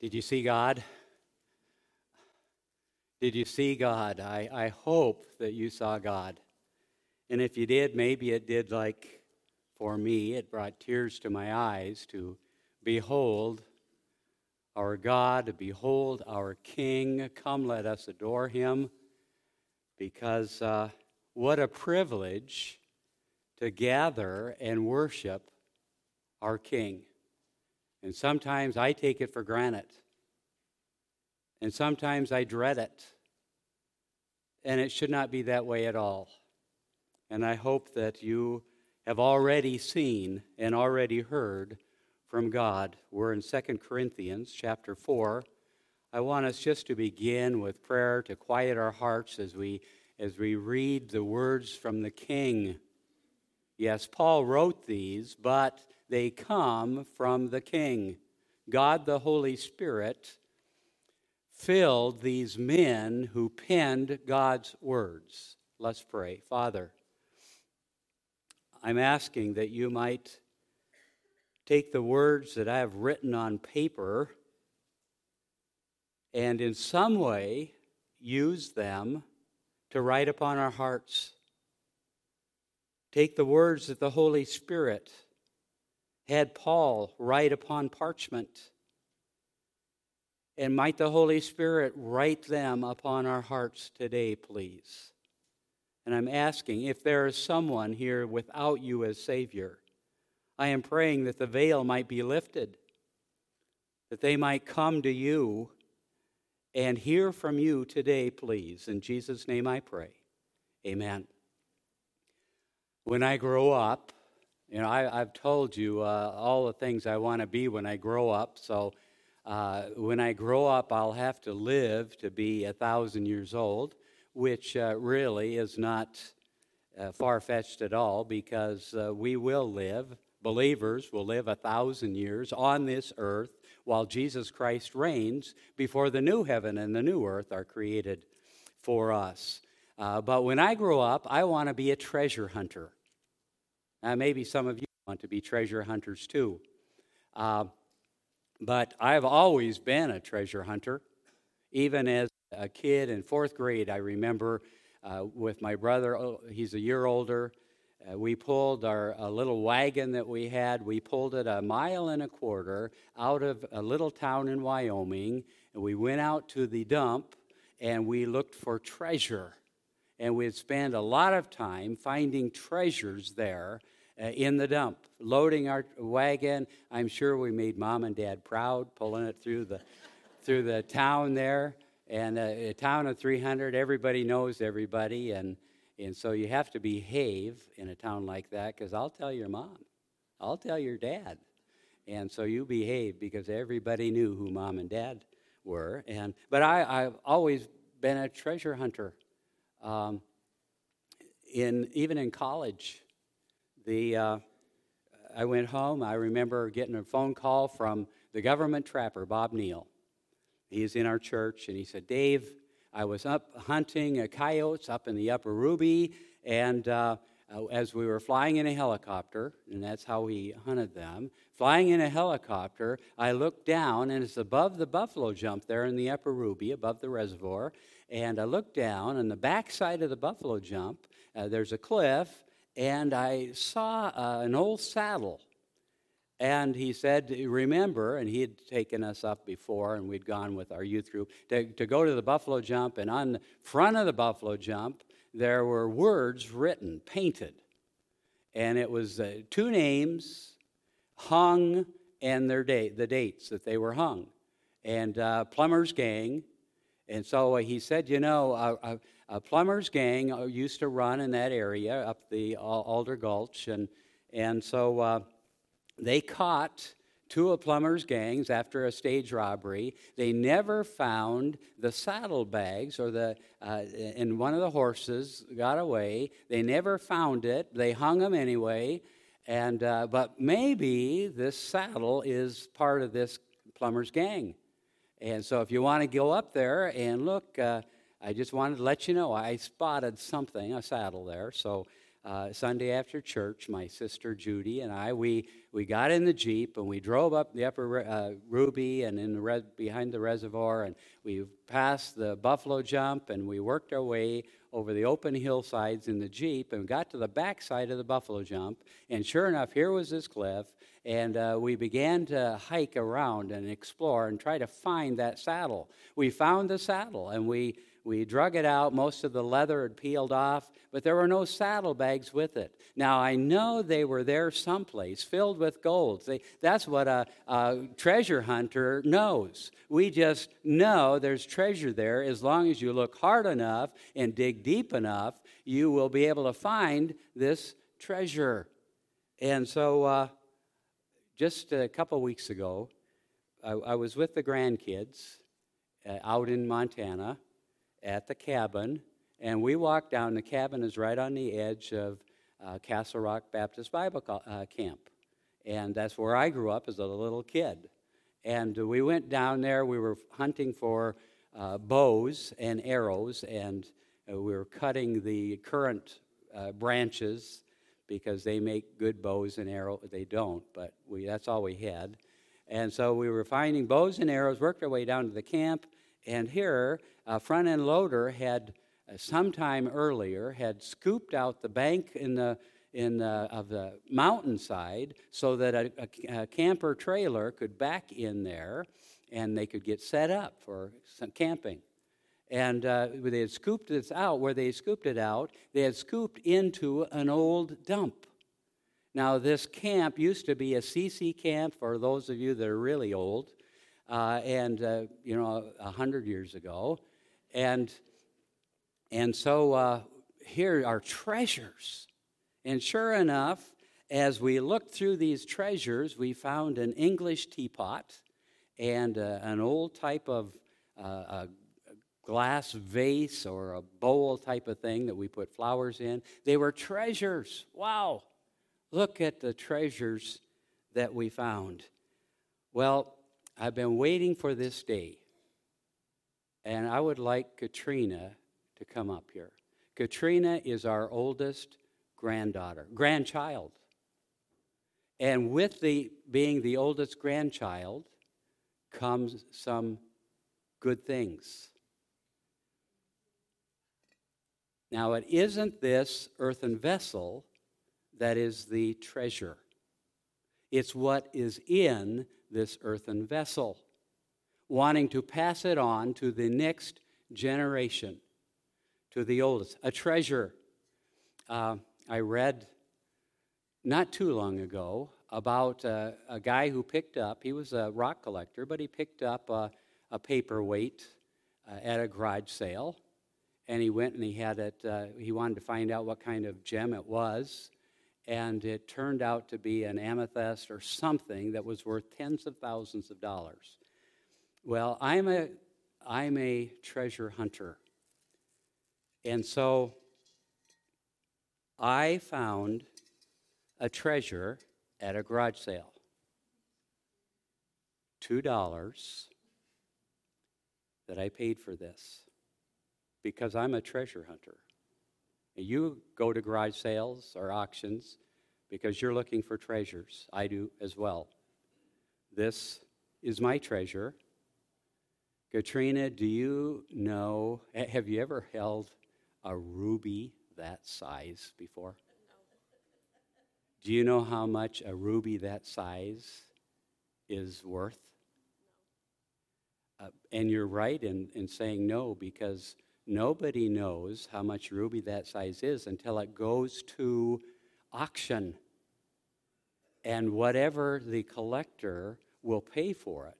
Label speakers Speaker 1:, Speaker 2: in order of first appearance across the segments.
Speaker 1: Did you see God? Did you see God? I, I hope that you saw God. And if you did, maybe it did like for me, it brought tears to my eyes to behold our God, behold our King. Come, let us adore him. Because uh, what a privilege to gather and worship our King. And sometimes I take it for granted. And sometimes I dread it. And it should not be that way at all. And I hope that you have already seen and already heard from God. We're in 2 Corinthians chapter 4. I want us just to begin with prayer to quiet our hearts as we as we read the words from the king. Yes, Paul wrote these, but they come from the king. God the Holy Spirit filled these men who penned God's words. Let's pray. Father, I'm asking that you might take the words that I have written on paper and in some way use them to write upon our hearts. Take the words that the Holy Spirit had Paul write upon parchment and might the Holy Spirit write them upon our hearts today, please. And I'm asking if there is someone here without you as Savior, I am praying that the veil might be lifted, that they might come to you and hear from you today, please. In Jesus' name I pray. Amen. When I grow up, you know, I, have told you uh, all the things I want to be when I grow up, so uh, when I grow up, I'll have to live to be a thousand years old, which uh, really is not uh, far fetched at all because uh, we will live, believers will live a thousand years on this earth while Jesus Christ reigns before the new heaven and the new earth are created for us. Uh, but when I grow up, I want to be a treasure hunter. Maybe some of you want to be treasure hunters too. Uh, but I've always been a treasure hunter. Even as a kid in fourth grade, I remember uh, with my brother, oh, he's a year older, uh, we pulled our little wagon that we had, we pulled it a mile and a quarter out of a little town in Wyoming, and we went out to the dump and we looked for treasure. And we'd spend a lot of time finding treasures there uh, in the dump, loading our wagon. I'm sure we made mom and dad proud, pulling it through the through the town there. And uh, a town of 300, everybody knows everybody, and and so you have to behave in a town like that. Because I'll tell your mom, I'll tell your dad, and so you behave because everybody knew who mom and dad were. And but I, I've always been a treasure hunter. Um, in even in college, the, uh, I went home. I remember getting a phone call from the government trapper, Bob Neal. He's in our church, and he said, Dave, I was up hunting coyotes up in the upper Ruby, and uh, uh, as we were flying in a helicopter, and that's how we hunted them, flying in a helicopter, I looked down, and it's above the buffalo jump there in the upper Ruby, above the reservoir. And I looked down, and the backside of the buffalo jump, uh, there's a cliff, and I saw uh, an old saddle. And he said, Remember, and he had taken us up before, and we'd gone with our youth group to, to go to the Buffalo Jump. And on the front of the Buffalo Jump, there were words written, painted. And it was uh, two names hung and their date, the dates that they were hung. And uh, Plummer's Gang. And so he said, You know, uh, uh a Plummer's gang uh, used to run in that area up the Alder Gulch, and, and so uh, they caught two of Plummer's gangs after a stage robbery. They never found the saddlebags or the uh, and one of the horses got away. They never found it. They hung them anyway. And uh, but maybe this saddle is part of this Plummer's gang. And so if you want to go up there and look. Uh, I just wanted to let you know I spotted something, a saddle there. So uh, Sunday after church, my sister Judy and I, we, we got in the Jeep and we drove up the upper uh, Ruby and in the behind the reservoir, and we passed the Buffalo Jump and we worked our way over the open hillsides in the Jeep and got to the backside of the Buffalo Jump. And sure enough, here was this cliff, and uh, we began to hike around and explore and try to find that saddle. We found the saddle and we we drug it out. Most of the leather had peeled off, but there were no saddlebags with it. Now, I know they were there someplace filled with gold. They, that's what a, a treasure hunter knows. We just know there's treasure there. As long as you look hard enough and dig deep enough, you will be able to find this treasure. And so, uh, just a couple weeks ago, I, I was with the grandkids uh, out in Montana at the cabin, and we walked down. The cabin is right on the edge of uh, Castle Rock Baptist Bible uh, Camp, and that's where I grew up as a little kid. And we went down there. We were hunting for uh, bows and arrows, and uh, we were cutting the currant uh, branches because they make good bows and arrows. They don't, but we, that's all we had. And so we were finding bows and arrows, worked our way down to the camp, and here, a front end loader had, uh, sometime earlier, had scooped out the bank in the, in the, of the mountainside so that a, a, a camper trailer could back in there and they could get set up for some camping. And uh, they had scooped this out. Where they scooped it out, they had scooped into an old dump. Now, this camp used to be a CC camp for those of you that are really old uh, and uh, you know a hundred years ago, and and so uh, here are treasures, and sure enough, as we looked through these treasures, we found an English teapot and uh, an old type of uh, glass vase or a bowl type of thing that we put flowers in. They were treasures. Wow! Look at the treasures that we found. Well, I've been waiting for this day, and I would like Katrina to come up here. Katrina is our oldest granddaughter, grandchild. And with the being the oldest grandchild comes some good things. Now, it isn't this earthen vessel that is the treasure. It's what is in this earthen vessel, wanting to pass it on to the next generation, to the oldest. A treasure. Uh, I read not too long ago about uh, a guy who picked up, he was a rock collector, but he picked up a, a paperweight uh, at a garage sale. And he went and he had it, uh, he wanted to find out what kind of gem it was and it turned out to be an amethyst or something that was worth tens of thousands of dollars. Well, I'm a, I'm a treasure hunter. And so I found a treasure at a garage sale. $2 that I paid for this because I'm a treasure hunter. And You go to garage sales or auctions because you're looking for treasures. I do as well. This is my treasure. Katrina, do you know, have you ever held a ruby that size before? Do you know how much a ruby that size is worth? Uh, and you're right in, in saying no because Nobody knows how much ruby that size is until it goes to auction. And whatever the collector will pay for it.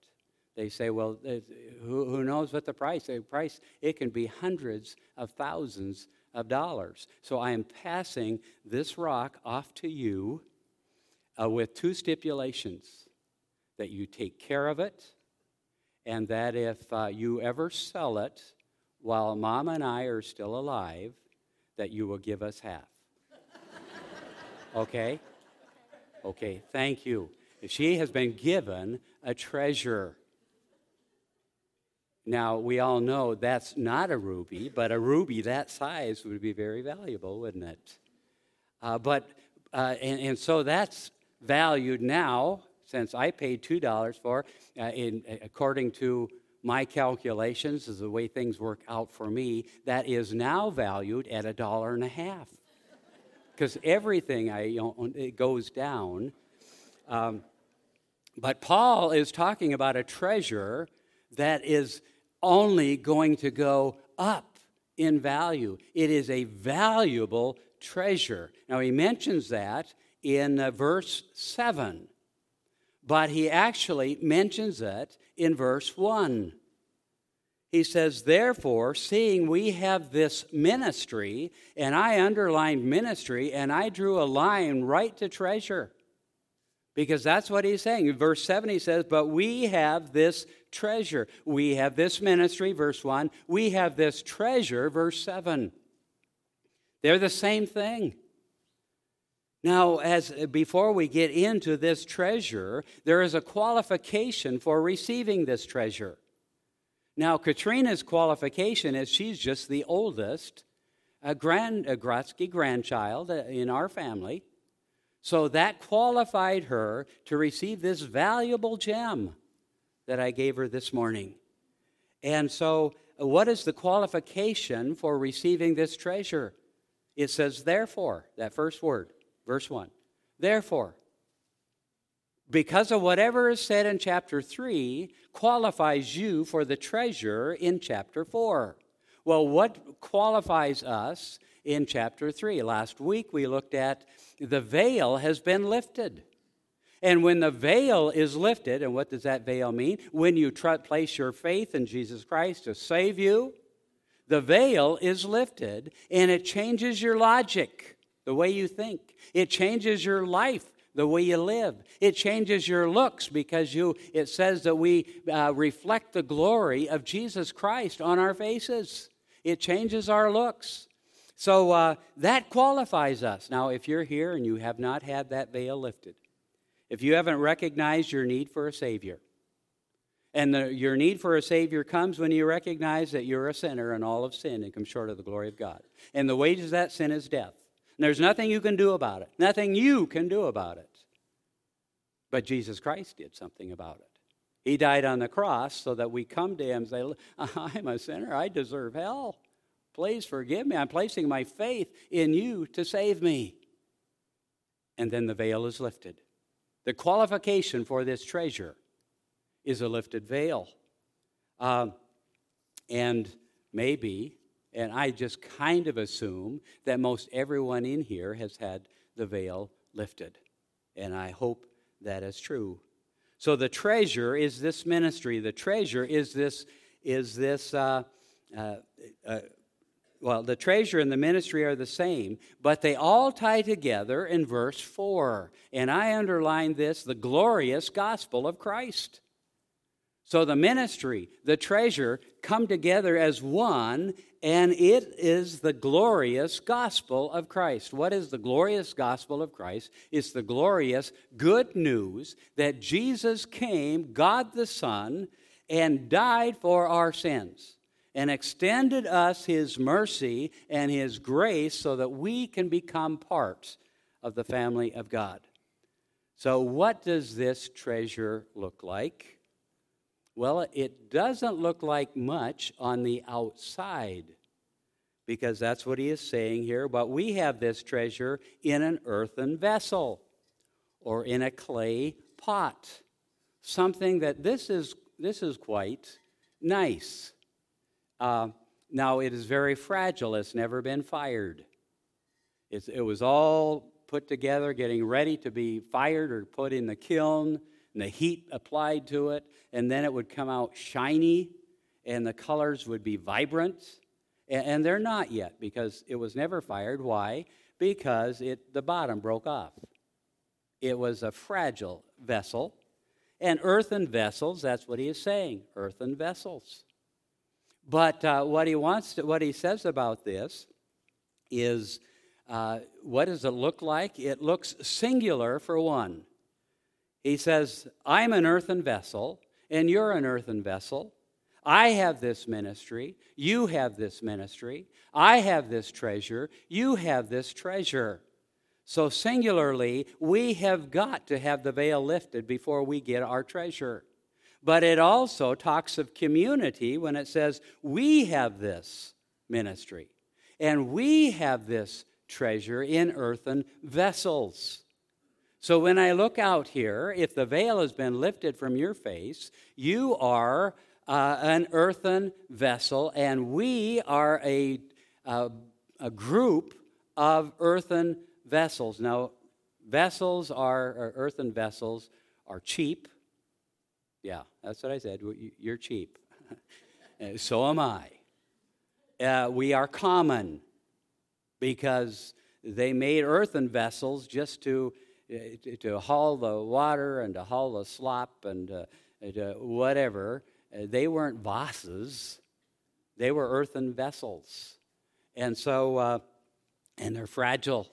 Speaker 1: They say, well, who, who knows what the price? The price, it can be hundreds of thousands of dollars. So I am passing this rock off to you uh, with two stipulations that you take care of it, and that if uh, you ever sell it, while mom and I are still alive, that you will give us half. okay? Okay, thank you. She has been given a treasure. Now, we all know that's not a ruby, but a ruby that size would be very valuable, wouldn't it? Uh, but, uh, and, and so that's valued now, since I paid $2 for, uh, in, according to my calculations, is the way things work out for me, that is now valued at a dollar and a half. Because everything I own, it goes down. Um, but Paul is talking about a treasure that is only going to go up in value. It is a valuable treasure. Now, he mentions that in uh, verse 7, but he actually mentions it in verse 1. He says, Therefore, seeing we have this ministry, and I underlined ministry, and I drew a line right to treasure. Because that's what he's saying. In verse 7, he says, But we have this treasure. We have this ministry, verse 1. We have this treasure, verse 7. They're the same thing. Now, as uh, before we get into this treasure, there is a qualification for receiving this treasure. Now, Katrina's qualification is she's just the oldest, a grand a Grotsky grandchild uh, in our family. So that qualified her to receive this valuable gem that I gave her this morning. And so, what is the qualification for receiving this treasure? It says, therefore, that first word, verse 1. Therefore, because of whatever is said in chapter 3 qualifies you for the treasure in chapter 4. Well, what qualifies us in chapter 3? Last week we looked at the veil has been lifted. And when the veil is lifted, and what does that veil mean? When you tr- place your faith in Jesus Christ to save you, the veil is lifted and it changes your logic, the way you think. It changes your life, the way you live. It changes your looks because you, it says that we uh, reflect the glory of Jesus Christ on our faces. It changes our looks. So uh, that qualifies us. Now, if you're here and you have not had that veil lifted, if you haven't recognized your need for a Savior, and the, your need for a Savior comes when you recognize that you're a sinner and all of sin and come short of the glory of God. And the wages of that sin is death. And there's nothing you can do about it, nothing you can do about it. But Jesus Christ did something about it. He died on the cross so that we come to Him and say, I'm a sinner, I deserve hell. Please forgive me. I'm placing my faith in you to save me. And then the veil is lifted. The qualification for this treasure is a lifted veil. Um, and maybe, and I just kind of assume that most everyone in here has had the veil lifted. And I hope that is true. So the treasure is this ministry. The treasure is this is this uh, uh, uh, well, the treasure and the ministry are the same, but they all tie together in verse 4. And I underline this the glorious gospel of Christ. So the ministry, the treasure come together as one, and it is the glorious gospel of Christ. What is the glorious gospel of Christ? It's the glorious good news that Jesus came, God the Son, and died for our sins and extended us his mercy and his grace so that we can become parts of the family of God. So, what does this treasure look like? Well, it doesn't look like much on the outside because that's what he is saying here. But we have this treasure in an earthen vessel or in a clay pot. Something that this is, this is quite nice. Uh, now, it is very fragile, it's never been fired. It's, it was all put together, getting ready to be fired or put in the kiln, and the heat applied to it, and then it would come out shiny, and the colors would be vibrant. And, they're not yet because it was never fired. Why? Because it, the bottom broke off. It was a fragile vessel. And earthen vessels, that's what he is saying earthen vessels. But uh, what he wants to, what he says about this is uh, what does it look like? It looks singular for one. He says, I'm an earthen vessel, and you're an earthen vessel. I have this ministry. You have this ministry. I have this treasure. You have this treasure. So, singularly, we have got to have the veil lifted before we get our treasure. But it also talks of community when it says we have this ministry and we have this treasure in earthen vessels. So when I look out here, if the veil has been lifted from your face, you are uh, an earthen vessel, and we are a, uh, a group of earthen vessels. Now, vessels are, earthen vessels are cheap. Yeah, that's what I said. You're cheap. so am I. Uh, we are common because they made earthen vessels just to, uh, to haul the water and to haul the slop and uh, to whatever. Uh, they weren't vases, they were earthen vessels. And so, uh, and they're fragile.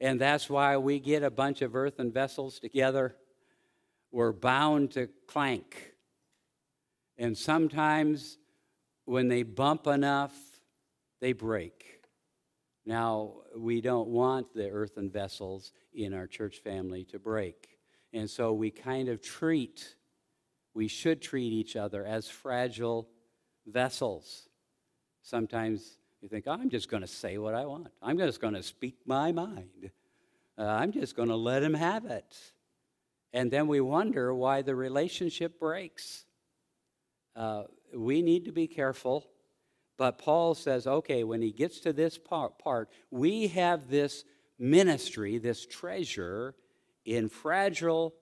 Speaker 1: And that's why we get a bunch of earthen vessels together. We're bound to clank. And sometimes when they bump enough, they break. Now, we don't want the earthen vessels in our church family to break. And so we kind of treat, we should treat each other as fragile vessels. Sometimes you think, oh, I'm just going to say what I want. I'm just going to speak my mind. Uh, I'm just going to let him have it. And then we wonder why the relationship breaks. Uh, we need to be careful. But Paul says, okay, when he gets to this part, we have this ministry, this treasure in fragile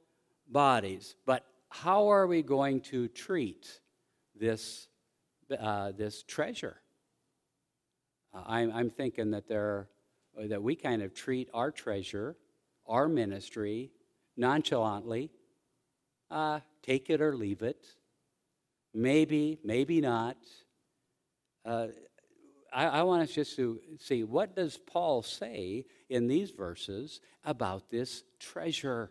Speaker 1: bodies. But how are we going to treat this, uh, this treasure? Uh, I'm, I'm thinking that there, that we kind of treat our treasure, our ministry, nonchalantly. Uh, take it or leave it. Maybe, maybe not. Uh, I, I, want us just to see what does Paul say in these verses about this treasure.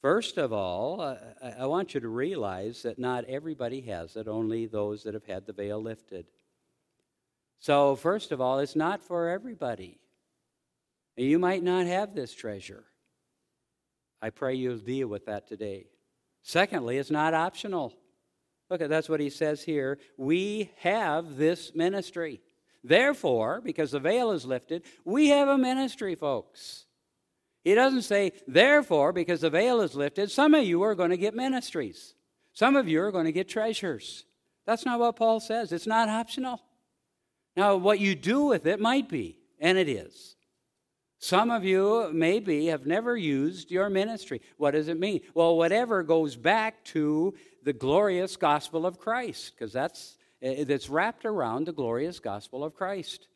Speaker 1: First of all, uh, I want you to realize that not everybody has it, only those that have had the veil lifted. So, first of all, it's not for everybody. You might not have this treasure. I pray you'll deal with that today. Secondly, it's not optional. Look, at that's what he says here. We have this ministry. Therefore, because the veil is lifted, we have a ministry, folks. He doesn't say, therefore, because the veil is lifted, some of you are going to get ministries. Some of you are going to get treasures. That's not what Paul says. It's not optional. Now, what you do with it might be, and it is. Some of you maybe have never used your ministry. What does it mean? Well, whatever goes back to the glorious gospel of Christ, because that's it's wrapped around the glorious gospel of Christ.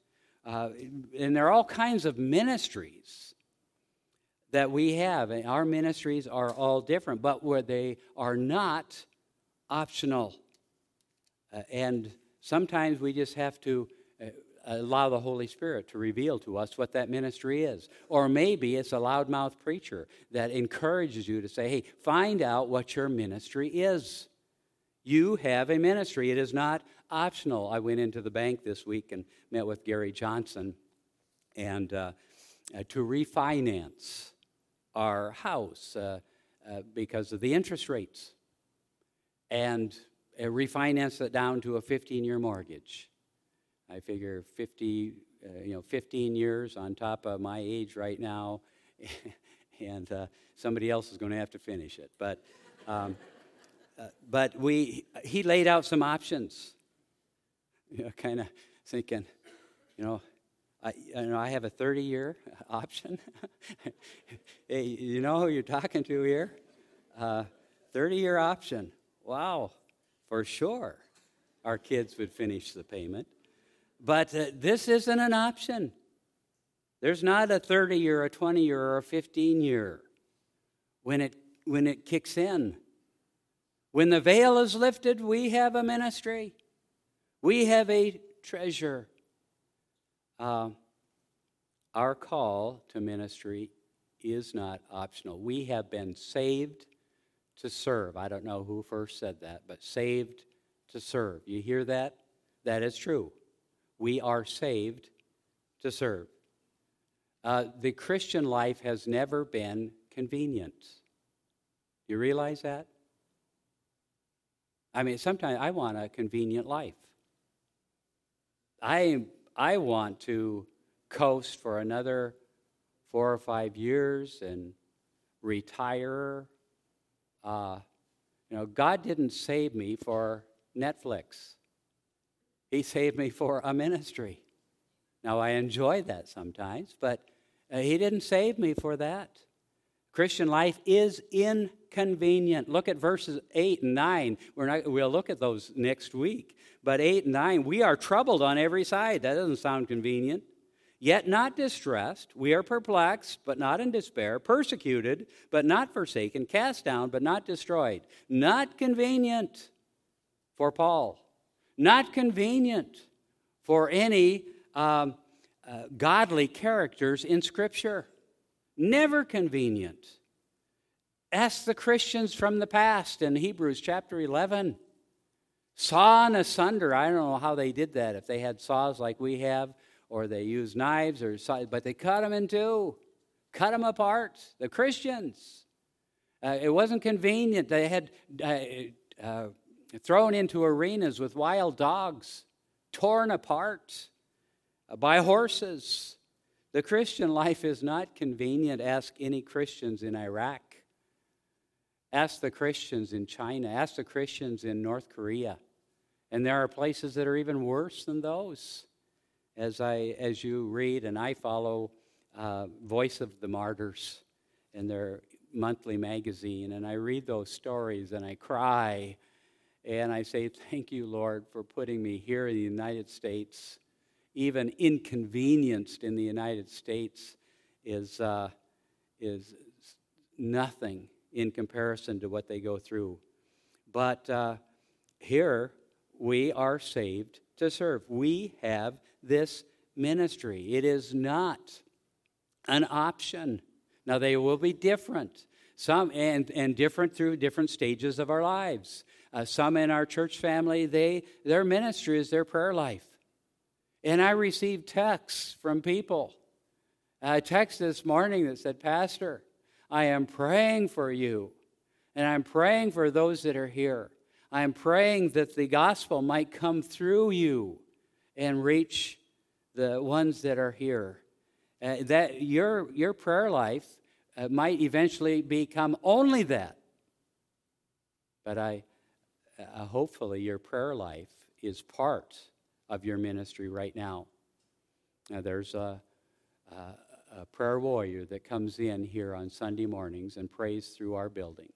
Speaker 1: Uh, and there are all kinds of ministries that we have. And our ministries are all different, but where they are not optional. Uh, and sometimes we just have to allow the Holy Spirit to reveal to us what that ministry is. Or maybe it's a loudmouth preacher that encourages you to say, hey, find out what your ministry is. You have a ministry, it is not optional. I went into the bank this week and met with Gary Johnson and uh, uh, to refinance our house uh, uh because of the interest rates and uh, refinance it down to a 15 year mortgage. I figure 50, uh, you know, 15 years on top of my age right now, and uh, somebody else is going to have to finish it. But, um, uh, but we, he laid out some options. You know, kind of thinking, you know, I, you know, I have a 30 year option. hey, you know who you're talking to here? 30 uh, year option. Wow, for sure. Our kids would finish the payment. But uh, this isn't an option. There's not a 30 year, a 20 year, or a 15 year when it, when it kicks in. When the veil is lifted, we have a ministry, we have a treasure. Uh, our call to ministry is not optional. We have been saved to serve. I don't know who first said that, but saved to serve. You hear that? That is true. We are saved to serve. Uh, the Christian life has never been convenient. You realize that? I mean, sometimes I want a convenient life. I, I want to coast for another four or five years and retire. Uh, you know, God didn't save me for Netflix. He saved me for a ministry. Now, I enjoy that sometimes, but uh, He didn't save me for that. Christian life is inconvenient. Look at verses 8 and 9. We're not, we'll look at those next week. But 8 and 9, we are troubled on every side. That doesn't sound convenient. Yet not distressed. We are perplexed, but not in despair. Persecuted, but not forsaken. Cast down, but not destroyed. Not convenient for Paul. Not convenient for any um, uh, godly characters in Scripture. Never convenient. Ask the Christians from the past in Hebrews chapter 11. Sawn asunder. I don't know how they did that, if they had saws like we have, or they used knives, or but they cut them in two, cut them apart. The Christians. Uh, it wasn't convenient. They had uh, uh, thrown into arenas with wild dogs, torn apart by horses. The Christian life is not convenient. Ask any Christians in Iraq. Ask the Christians in China. Ask the Christians in North Korea. And there are places that are even worse than those. As, I, as you read, and I follow uh, Voice of the Martyrs in their monthly magazine, and I read those stories and I cry and I say, Thank you, Lord, for putting me here in the United States. Even inconvenienced in the United States is, uh, is nothing in comparison to what they go through. But uh, here, we are saved to serve. We have this ministry. It is not an option. Now, they will be different, some and, and different through different stages of our lives. Uh, some in our church family, they, their ministry is their prayer life. And I received texts from people. A text this morning that said, Pastor, I am praying for you, and I'm praying for those that are here. I'm praying that the gospel might come through you and reach the ones that are here. Uh, that your, your prayer life uh, might eventually become only that. But I, uh, hopefully, your prayer life is part of your ministry right now. Now, there's a, a, a prayer warrior that comes in here on Sunday mornings and prays through our building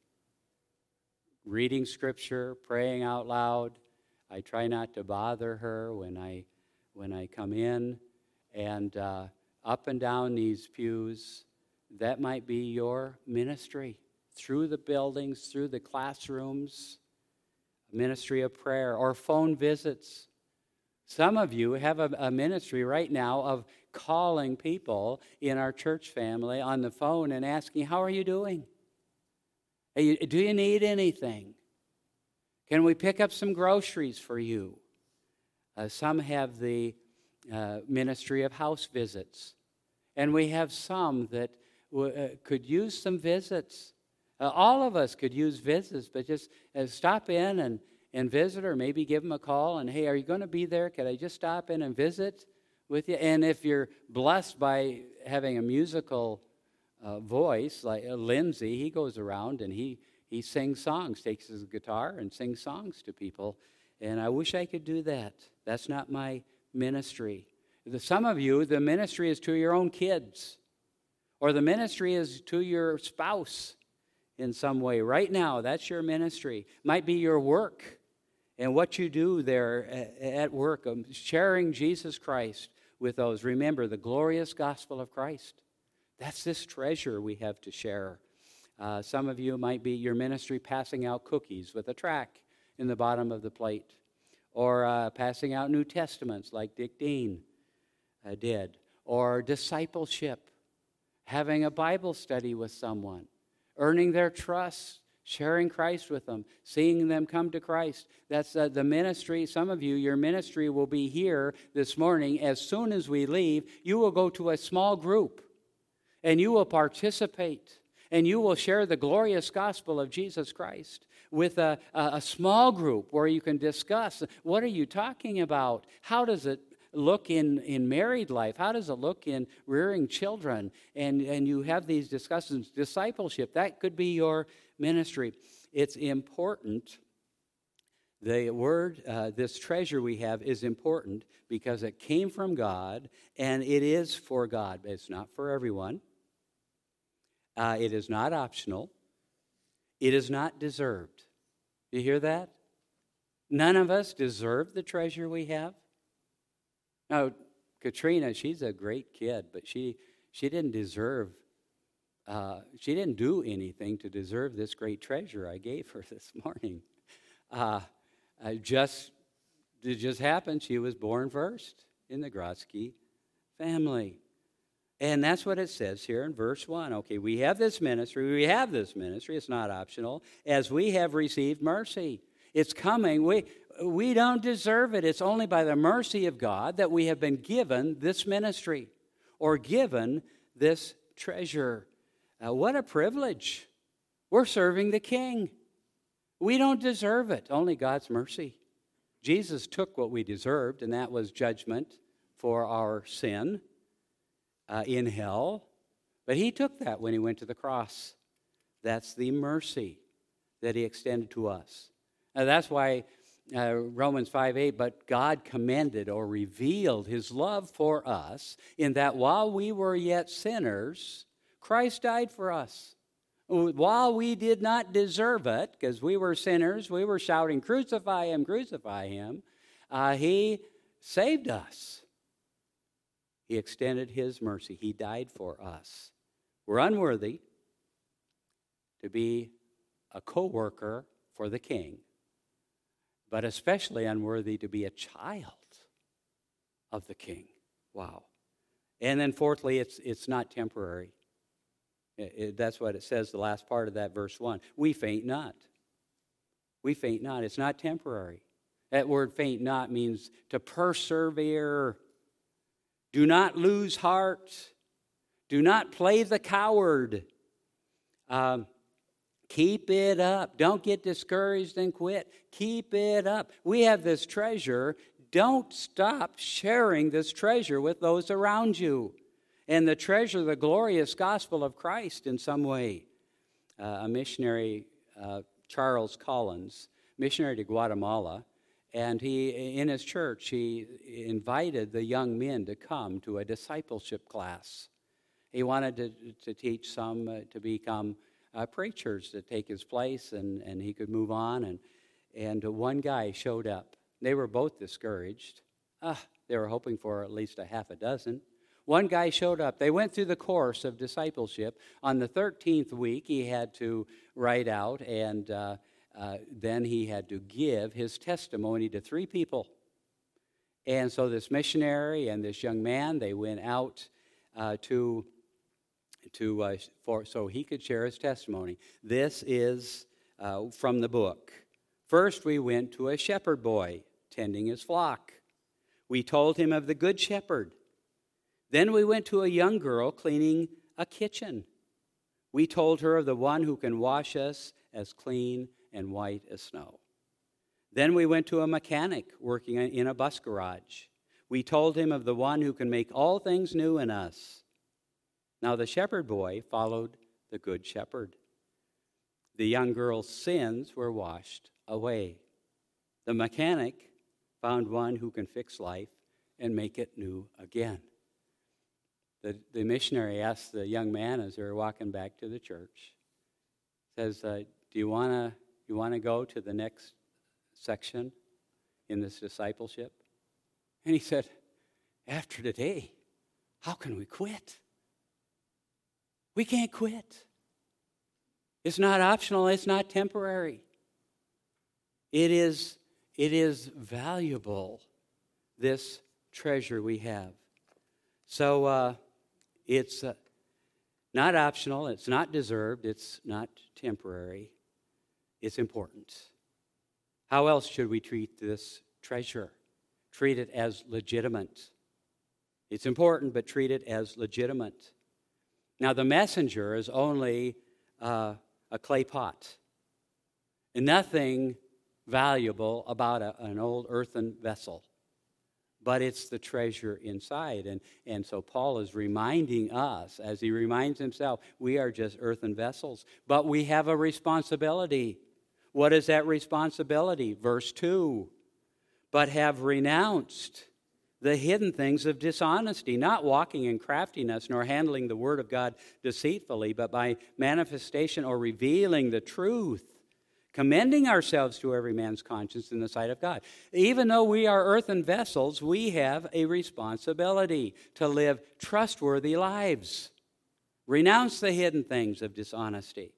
Speaker 1: reading scripture, praying out loud. I try not to bother her when I, when I come in. And uh, up and down these pews, that might be your ministry through the buildings, through the classrooms, ministry of prayer, or phone visits. Some of you have a, a, ministry right now of calling people in our church family on the phone and asking, How are you doing? Do you need anything? Can we pick up some groceries for you? Uh, some have the uh, ministry of house visits, and we have some that w- uh, could use some visits. Uh, all of us could use visits, but just uh, stop in and, and visit, or maybe give them a call and, hey, are you going to be there? Could I just stop in and visit with you? And if you're blessed by having a musical uh, voice, like uh, Lindsay, he goes around and he, he sings songs, takes his guitar and sings songs to people. And I wish I could do that. That's not my ministry. The, some of you, the ministry is to your own kids, or the ministry is to your spouse in some way. Right now, that's your ministry. Might be your work and what you do there at work, sharing Jesus Christ with those. Remember the glorious gospel of Christ. That's this treasure we have to share. Uh, some of you might be your ministry passing out cookies with a tract in the bottom of the plate, or uh, passing out New Testaments like Dick Dean uh, did, or discipleship, having a Bible study with someone, earning their trust, sharing Christ with them, seeing them come to Christ. That's uh, the ministry. Some of you, your ministry will be here this morning. As soon as we leave, you will go to a small group and you will participate and you will share the glorious gospel of Jesus Christ with a, a, small group where you can discuss what are you talking about? How does it look in, in married life? How does it look in rearing children? And, and you have these discussions. Discipleship, that could be your ministry. It's important. The word, uh, this treasure we have, is important because it came from God and it is for God. It's not for everyone. Uh, it is not optional. It is not deserved. You hear that? None of us deserve the treasure we have. Now, Katrina, she's a great kid, but she, she didn't deserve, uh, she didn't do anything to deserve this great treasure I gave her this morning. Uh, I just, it just happened. She was born first in the Grotsky family. And that's what it says here in verse 1. Okay, we have this ministry. We have this ministry. It's not optional. As we have received mercy. It's coming. We, we don't deserve it. It's only by the mercy of God that we have been given this ministry or given this treasure. Uh, what a privilege. We're serving the King. We don't deserve it, only God's mercy. Jesus took what we deserved, and that was judgment for our sin uh, in hell, but he took that when he went to the cross. That's the mercy that he extended to us. Now, that's why uh, Romans 5 8, but God commended or revealed his love for us in that while we were yet sinners, Christ died for us. While we did not deserve it, because we were sinners, we were shouting, Crucify him, crucify him, uh, he saved us. He extended His mercy. He died for us. We're unworthy to be a co worker for the King, but especially unworthy to be a child of the King. Wow. And then, fourthly, it's, it's not temporary. It, it, that's what it says, the last part of that verse 1. We faint not. We faint not. It's not temporary. That word faint not means to persevere do not lose heart. Do not play the coward. Um, keep it up. Don't get discouraged and quit. Keep it up. We have this treasure. Don't stop sharing this treasure with those around you. And the treasure, the glorious gospel of Christ in some way. Uh, a missionary, uh, Charles Collins, missionary to Guatemala, and he, in his church, he invited the young men to come to a discipleship class. He wanted to, to teach some uh, to become uh, preachers to take his place and, and he could move on. And, and one guy showed up. They were both discouraged. Ah, they were hoping for at least a half a dozen. One guy showed up. They went through the course of discipleship. On the 13th week, he had to write out and uh, uh, then he had to give his testimony to three people. And so this missionary and this young man, they went out uh, to, to uh, for, so he could share his testimony. This is uh, from the book. First, we went to a shepherd boy tending his flock. We told him of the good shepherd. Then we went to a young girl cleaning a kitchen. We told her of the one who can wash us as clean and white as snow. Then we went to a mechanic working in a bus garage. We told him of the one who can make all things new in us. Now the shepherd boy followed the good shepherd. The young girl's sins were washed away. The mechanic found one who can fix life and make it new again. The, the missionary asked the young man as they were walking back to the church, says, uh, Do you want to you want to go to the next section in this discipleship? And he said, After today, how can we quit? We can't quit. It's not optional, it's not temporary. It is, it is valuable, this treasure we have. So uh, it's uh, not optional, it's not deserved, it's not temporary. It's important. How else should we treat this treasure? Treat it as legitimate. It's important, but treat it as legitimate. Now, the messenger is only uh, a clay pot, and nothing valuable about a, an old earthen vessel. But it's the treasure inside. And, and so Paul is reminding us, as he reminds himself, we are just earthen vessels, but we have a responsibility. What is that responsibility? Verse 2 But have renounced the hidden things of dishonesty, not walking in craftiness, nor handling the word of God deceitfully, but by manifestation or revealing the truth, commending ourselves to every man's conscience in the sight of God. Even though we are earthen vessels, we have a responsibility to live trustworthy lives. Renounce the hidden things of dishonesty.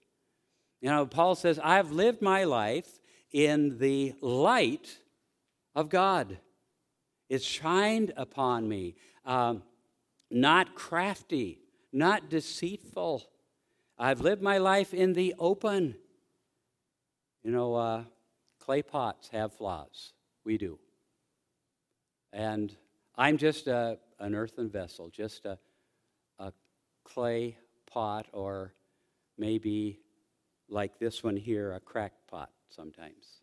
Speaker 1: You know, Paul says, I've lived my life in the light of God. It's shined upon me. Um, not crafty, not deceitful. I've lived my life in the open. You know, uh, clay pots have flaws. We do. And I'm just a, an earthen vessel, just a, a clay pot, or maybe like this one here, a cracked pot sometimes.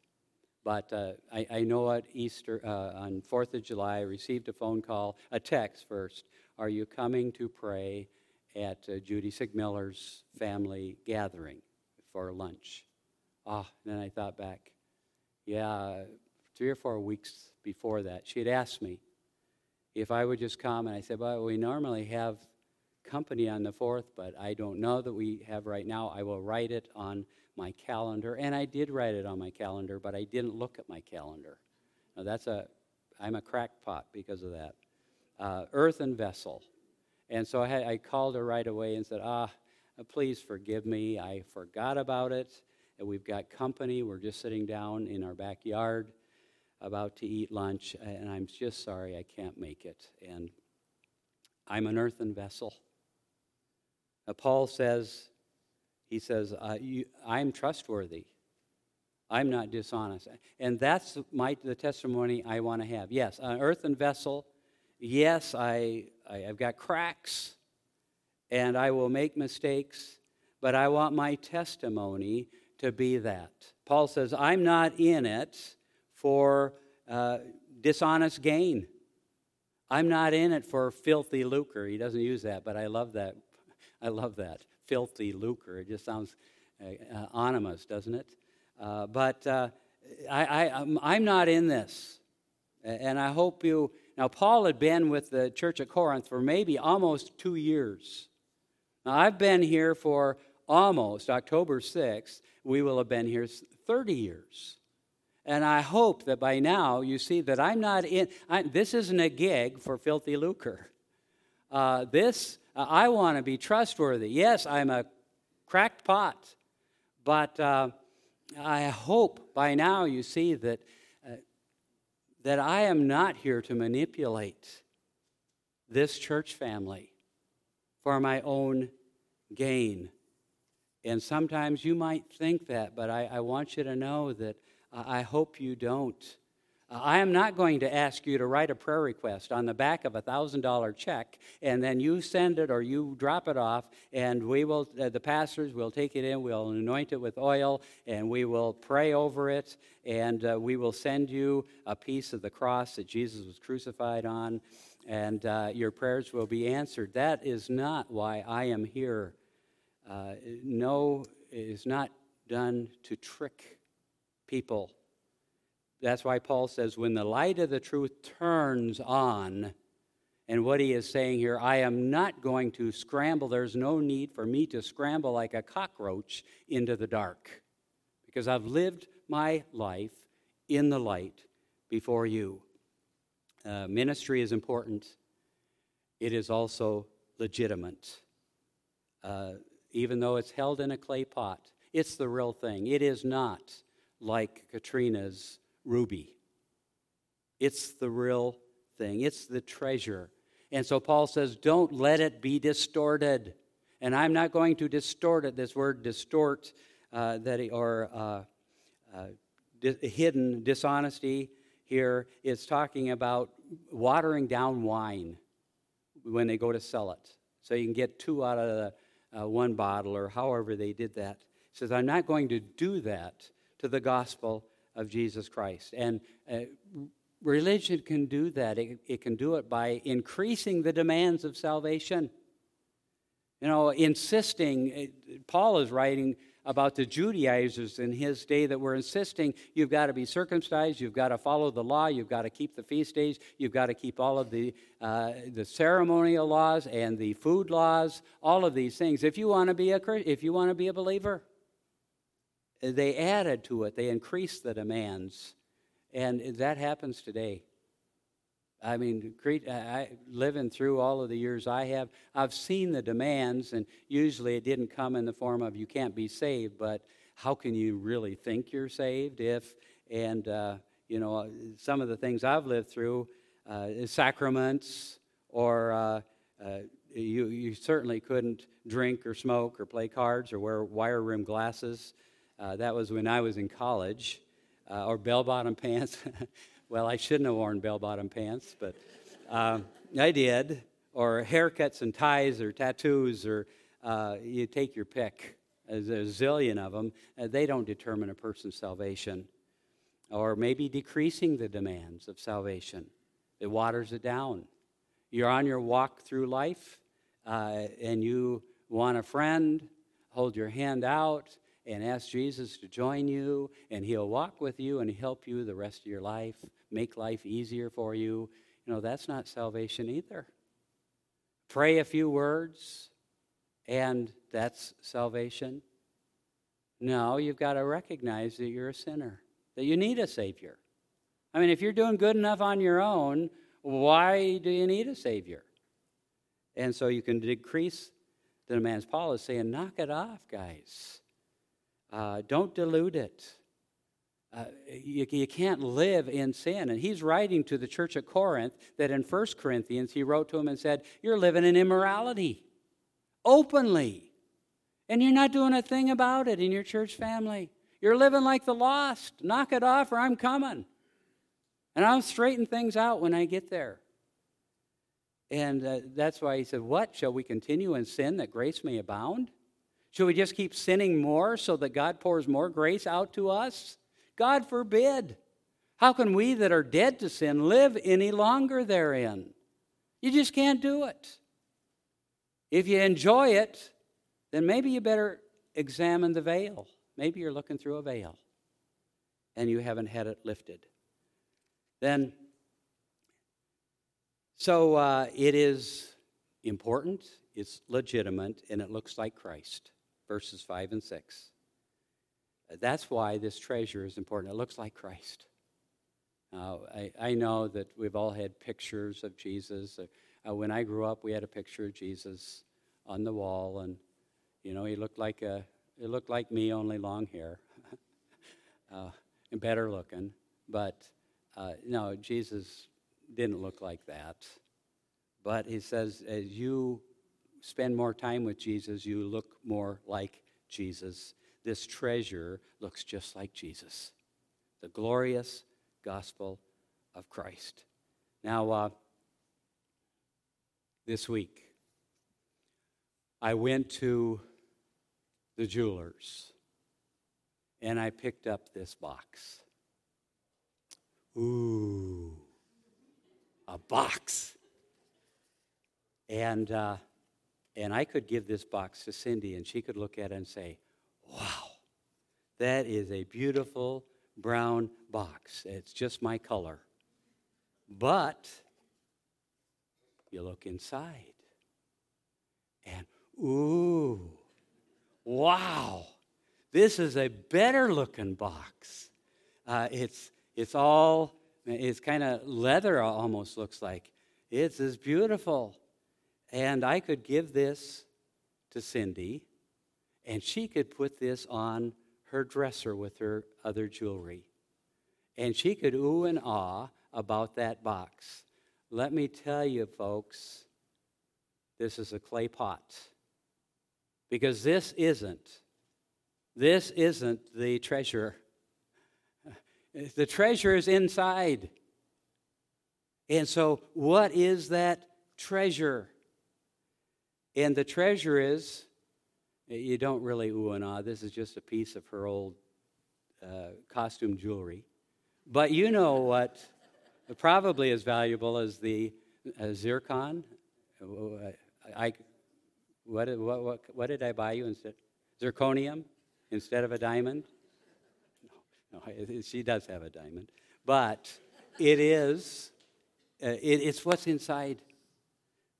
Speaker 1: But uh, I, I, know at Easter, uh, on 4th of July, I received a phone call, a text first. Are you coming to pray at uh, Judy Sigmiller's family gathering for lunch? Ah, then I thought back. Yeah, three or four weeks before that, she had asked me if I would just come, and I said, Well, we normally have company on the 4th, but I don't know that we have right now. I will write it on my calendar, and I did write it on my calendar, but I didn't look at my calendar. Now that's a, I'm a crackpot because of that. Uh, earthen vessel. And so I, had, I called her right away and said, ah, please forgive me. I forgot about it. And we've got company. We're just sitting down in our backyard about to eat lunch, and I'm just sorry I can't make it. And I'm an earthen vessel. Now, Paul says he says, uh, you, I'm trustworthy. I'm not dishonest. And that's my, the testimony I want to have. Yes, an earthen vessel. Yes, I, I, have got cracks and I will make mistakes, but I want my testimony to be that. Paul says, I'm not in it for uh, dishonest gain. I'm not in it for filthy lucre. He doesn't use that, but I love that. I love that filthy lucre. It just sounds uh, ominous, doesn't it? Uh, but uh, I, I, I'm not in this. And I hope you. Now, Paul had been with the church at Corinth for maybe almost two years. Now, I've been here for almost October 6th. We will have been here 30 years. And I hope that by now you see that I'm not in, I, this isn't a gig for filthy lucre. Uh, this uh, I want to be trustworthy. Yes, I'm a cracked pot, but uh, I hope by now you see that, uh, that I am not here to manipulate this church family for my own gain. And sometimes you might think that, but I, I want you to know that I hope you don't. I am not going to ask you to write a prayer request on the back of a $1,000 check and then you send it or you drop it off and we will, uh, the pastors will take it in, we'll anoint it with oil and we will pray over it and uh, we will send you a piece of the cross that Jesus was crucified on and uh, your prayers will be answered. That is not why I am here. Uh, no, it is not done to trick people that's why Paul says, when the light of the truth turns on, and what he is saying here, I am not going to scramble. There's no need for me to scramble like a cockroach into the dark because I've lived my life in the light before you. Uh, ministry is important, it is also legitimate. Uh, even though it's held in a clay pot, it's the real thing. It is not like Katrina's ruby. It's the real thing, it's the treasure. And so Paul says, don't let it be distorted. And I'm not going to distort it, this word distort, uh, that, or uh, uh, di- hidden dishonesty here is talking about watering down wine when they go to sell it. So you can get two out of the uh, one bottle or however they did that. He says, I'm not going to do that to the gospel of Jesus Christ. And uh, religion can do that. It, it can do it by increasing the demands of salvation. You know, insisting, Paul is writing about the Judaizers in his day that were insisting you've got to be circumcised, you've got to follow the law, you've got to keep the feast days, you've got to keep all of the, uh, the ceremonial laws and the food laws, all of these things. If you want to be a if you want to be a believer, they added to it. They increased the demands, and that happens today. I mean, I, living through all of the years I have, I've seen the demands, and usually it didn't come in the form of you can't be saved, but how can you really think you're saved if, and, uh, you know, some of the things I've lived through, uh, sacraments, or uh, uh, you, you certainly couldn't drink or smoke or play cards or wear wire rim glasses. Uh, that was when I was in college, uh, or bell bottom pants. Well, I shouldn't have worn bell bottom pants, but um, I did. Or haircuts and ties or tattoos, or uh, you take your pick. There's a zillion of them. Uh, they don't determine a person's salvation. Or maybe decreasing the demands of salvation. It waters it down. You're on your walk through life uh, and you want a friend, hold your hand out and ask Jesus to join you, and He'll walk with you and help you the rest of your life make life easier for you, you know, that's not salvation either. Pray a few words, and that's salvation. No, you've got to recognize that you're a sinner, that you need a Savior. I mean, if you're doing good enough on your own, why do you need a Savior? And so you can decrease the. Paul is saying, knock it off, guys. Uh, don't dilute it. Uh, you, you can't live in sin. And he's writing to the church at Corinth that in 1 Corinthians, he wrote to them and said, You're living in immorality openly. And you're not doing a thing about it in your church family. You're living like the lost. Knock it off or I'm coming. And I'll straighten things out when I get there. And uh, that's why he said, What? Shall we continue in sin that grace may abound? Shall we just keep sinning more so that God pours more grace out to us? God forbid. How can we that are dead to sin live any longer therein? You just can't do it. If you enjoy it, then maybe you better examine the veil. Maybe you're looking through a veil and you haven't had it lifted. Then, so uh, it is important, it's legitimate, and it looks like Christ. Verses 5 and 6. That's why this treasure is important. It looks like Christ. Uh, I, I, know that we've all had pictures of Jesus. Uh, when I grew up, we had a picture of Jesus on the wall, and you know, he looked like a, he looked like me, only long hair, uh, and better looking. But uh, no, Jesus didn't look like that. But he says, as you spend more time with Jesus, you look more like Jesus this treasure looks just like Jesus the glorious gospel of Christ. Now, uh, this week, I went to the jewelers and I picked up this box. Ooh, a box. And, uh, and I could give this box to Cindy and she could look at it and say, Wow, that is a beautiful brown box. It's just my color. But you look inside, and ooh, wow, this is a better looking box. Uh, it's, it's all, it's kind of leather almost looks like. It's as beautiful. And I could give this to Cindy and she could put this on her dresser with her other jewelry. And she could ooh and ah about that box. Let me tell you, folks, this is a clay pot. Because this isn't, this isn't the treasure. The treasure is inside. And so, what is that treasure? And the treasure is You don't really ooh and ah. This is just a piece of her old uh, costume jewelry. But you know what probably as valuable as the uh, zircon. I, what, what, what, what did I buy you instead? Zirconium instead of a diamond? No, no she does have a diamond. But it is, uh, it, it's what's inside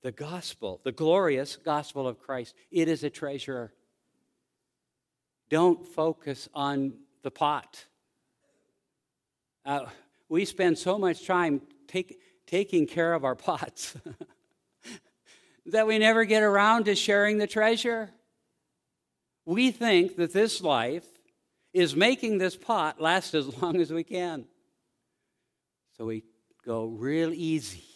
Speaker 1: the gospel, the glorious gospel of Christ. It is a treasure. Don't focus on the pot. Uh, we spend so much time take, taking care of our pots that we never get around to sharing the treasure. We think that this life is making this pot last as long as we can. So we go real easy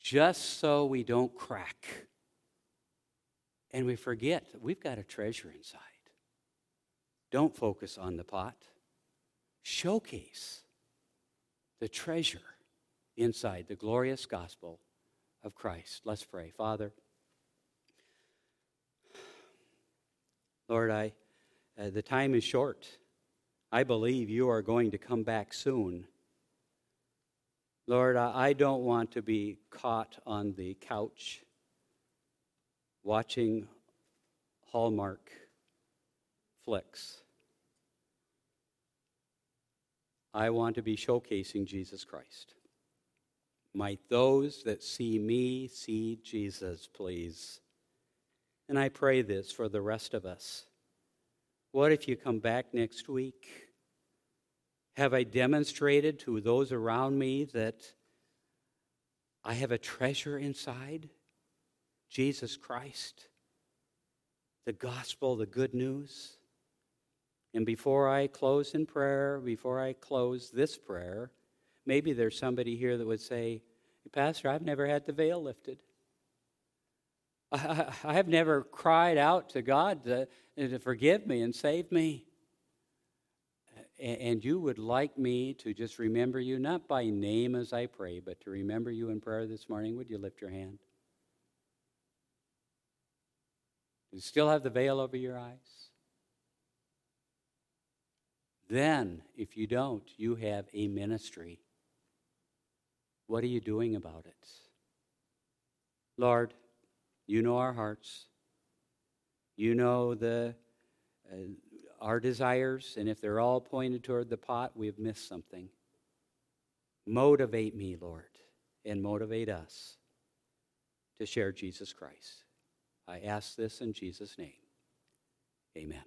Speaker 1: just so we don't crack. And we forget that we've got a treasure inside. Don't focus on the pot. Showcase the treasure inside the glorious gospel of Christ. Let's pray. Father, Lord, I, uh, the time is short. I believe you are going to come back soon. Lord, I don't want to be caught on the couch watching Hallmark flicks. I want to be showcasing Jesus Christ. Might those that see me see Jesus, please. And I pray this for the rest of us. What if you come back next week? Have I demonstrated to those around me that I have a treasure inside? Jesus Christ, the gospel, the good news. And before I close in prayer, before I close this prayer, maybe there's somebody here that would say, Pastor, I've never had the veil lifted. I, have never cried out to God to, to forgive me and save me and you would like me to just remember you, not by name as I pray, but to remember you in prayer this morning, would you lift your hand? Do you still have the veil over your eyes? Then, if you don't, you have a ministry. What are you doing about it? Lord, you know our hearts. You know the. Uh, our desires, and if they're all pointed toward the pot, we've missed something. Motivate me, Lord, and motivate us to share Jesus Christ. I ask this in Jesus' name. Amen.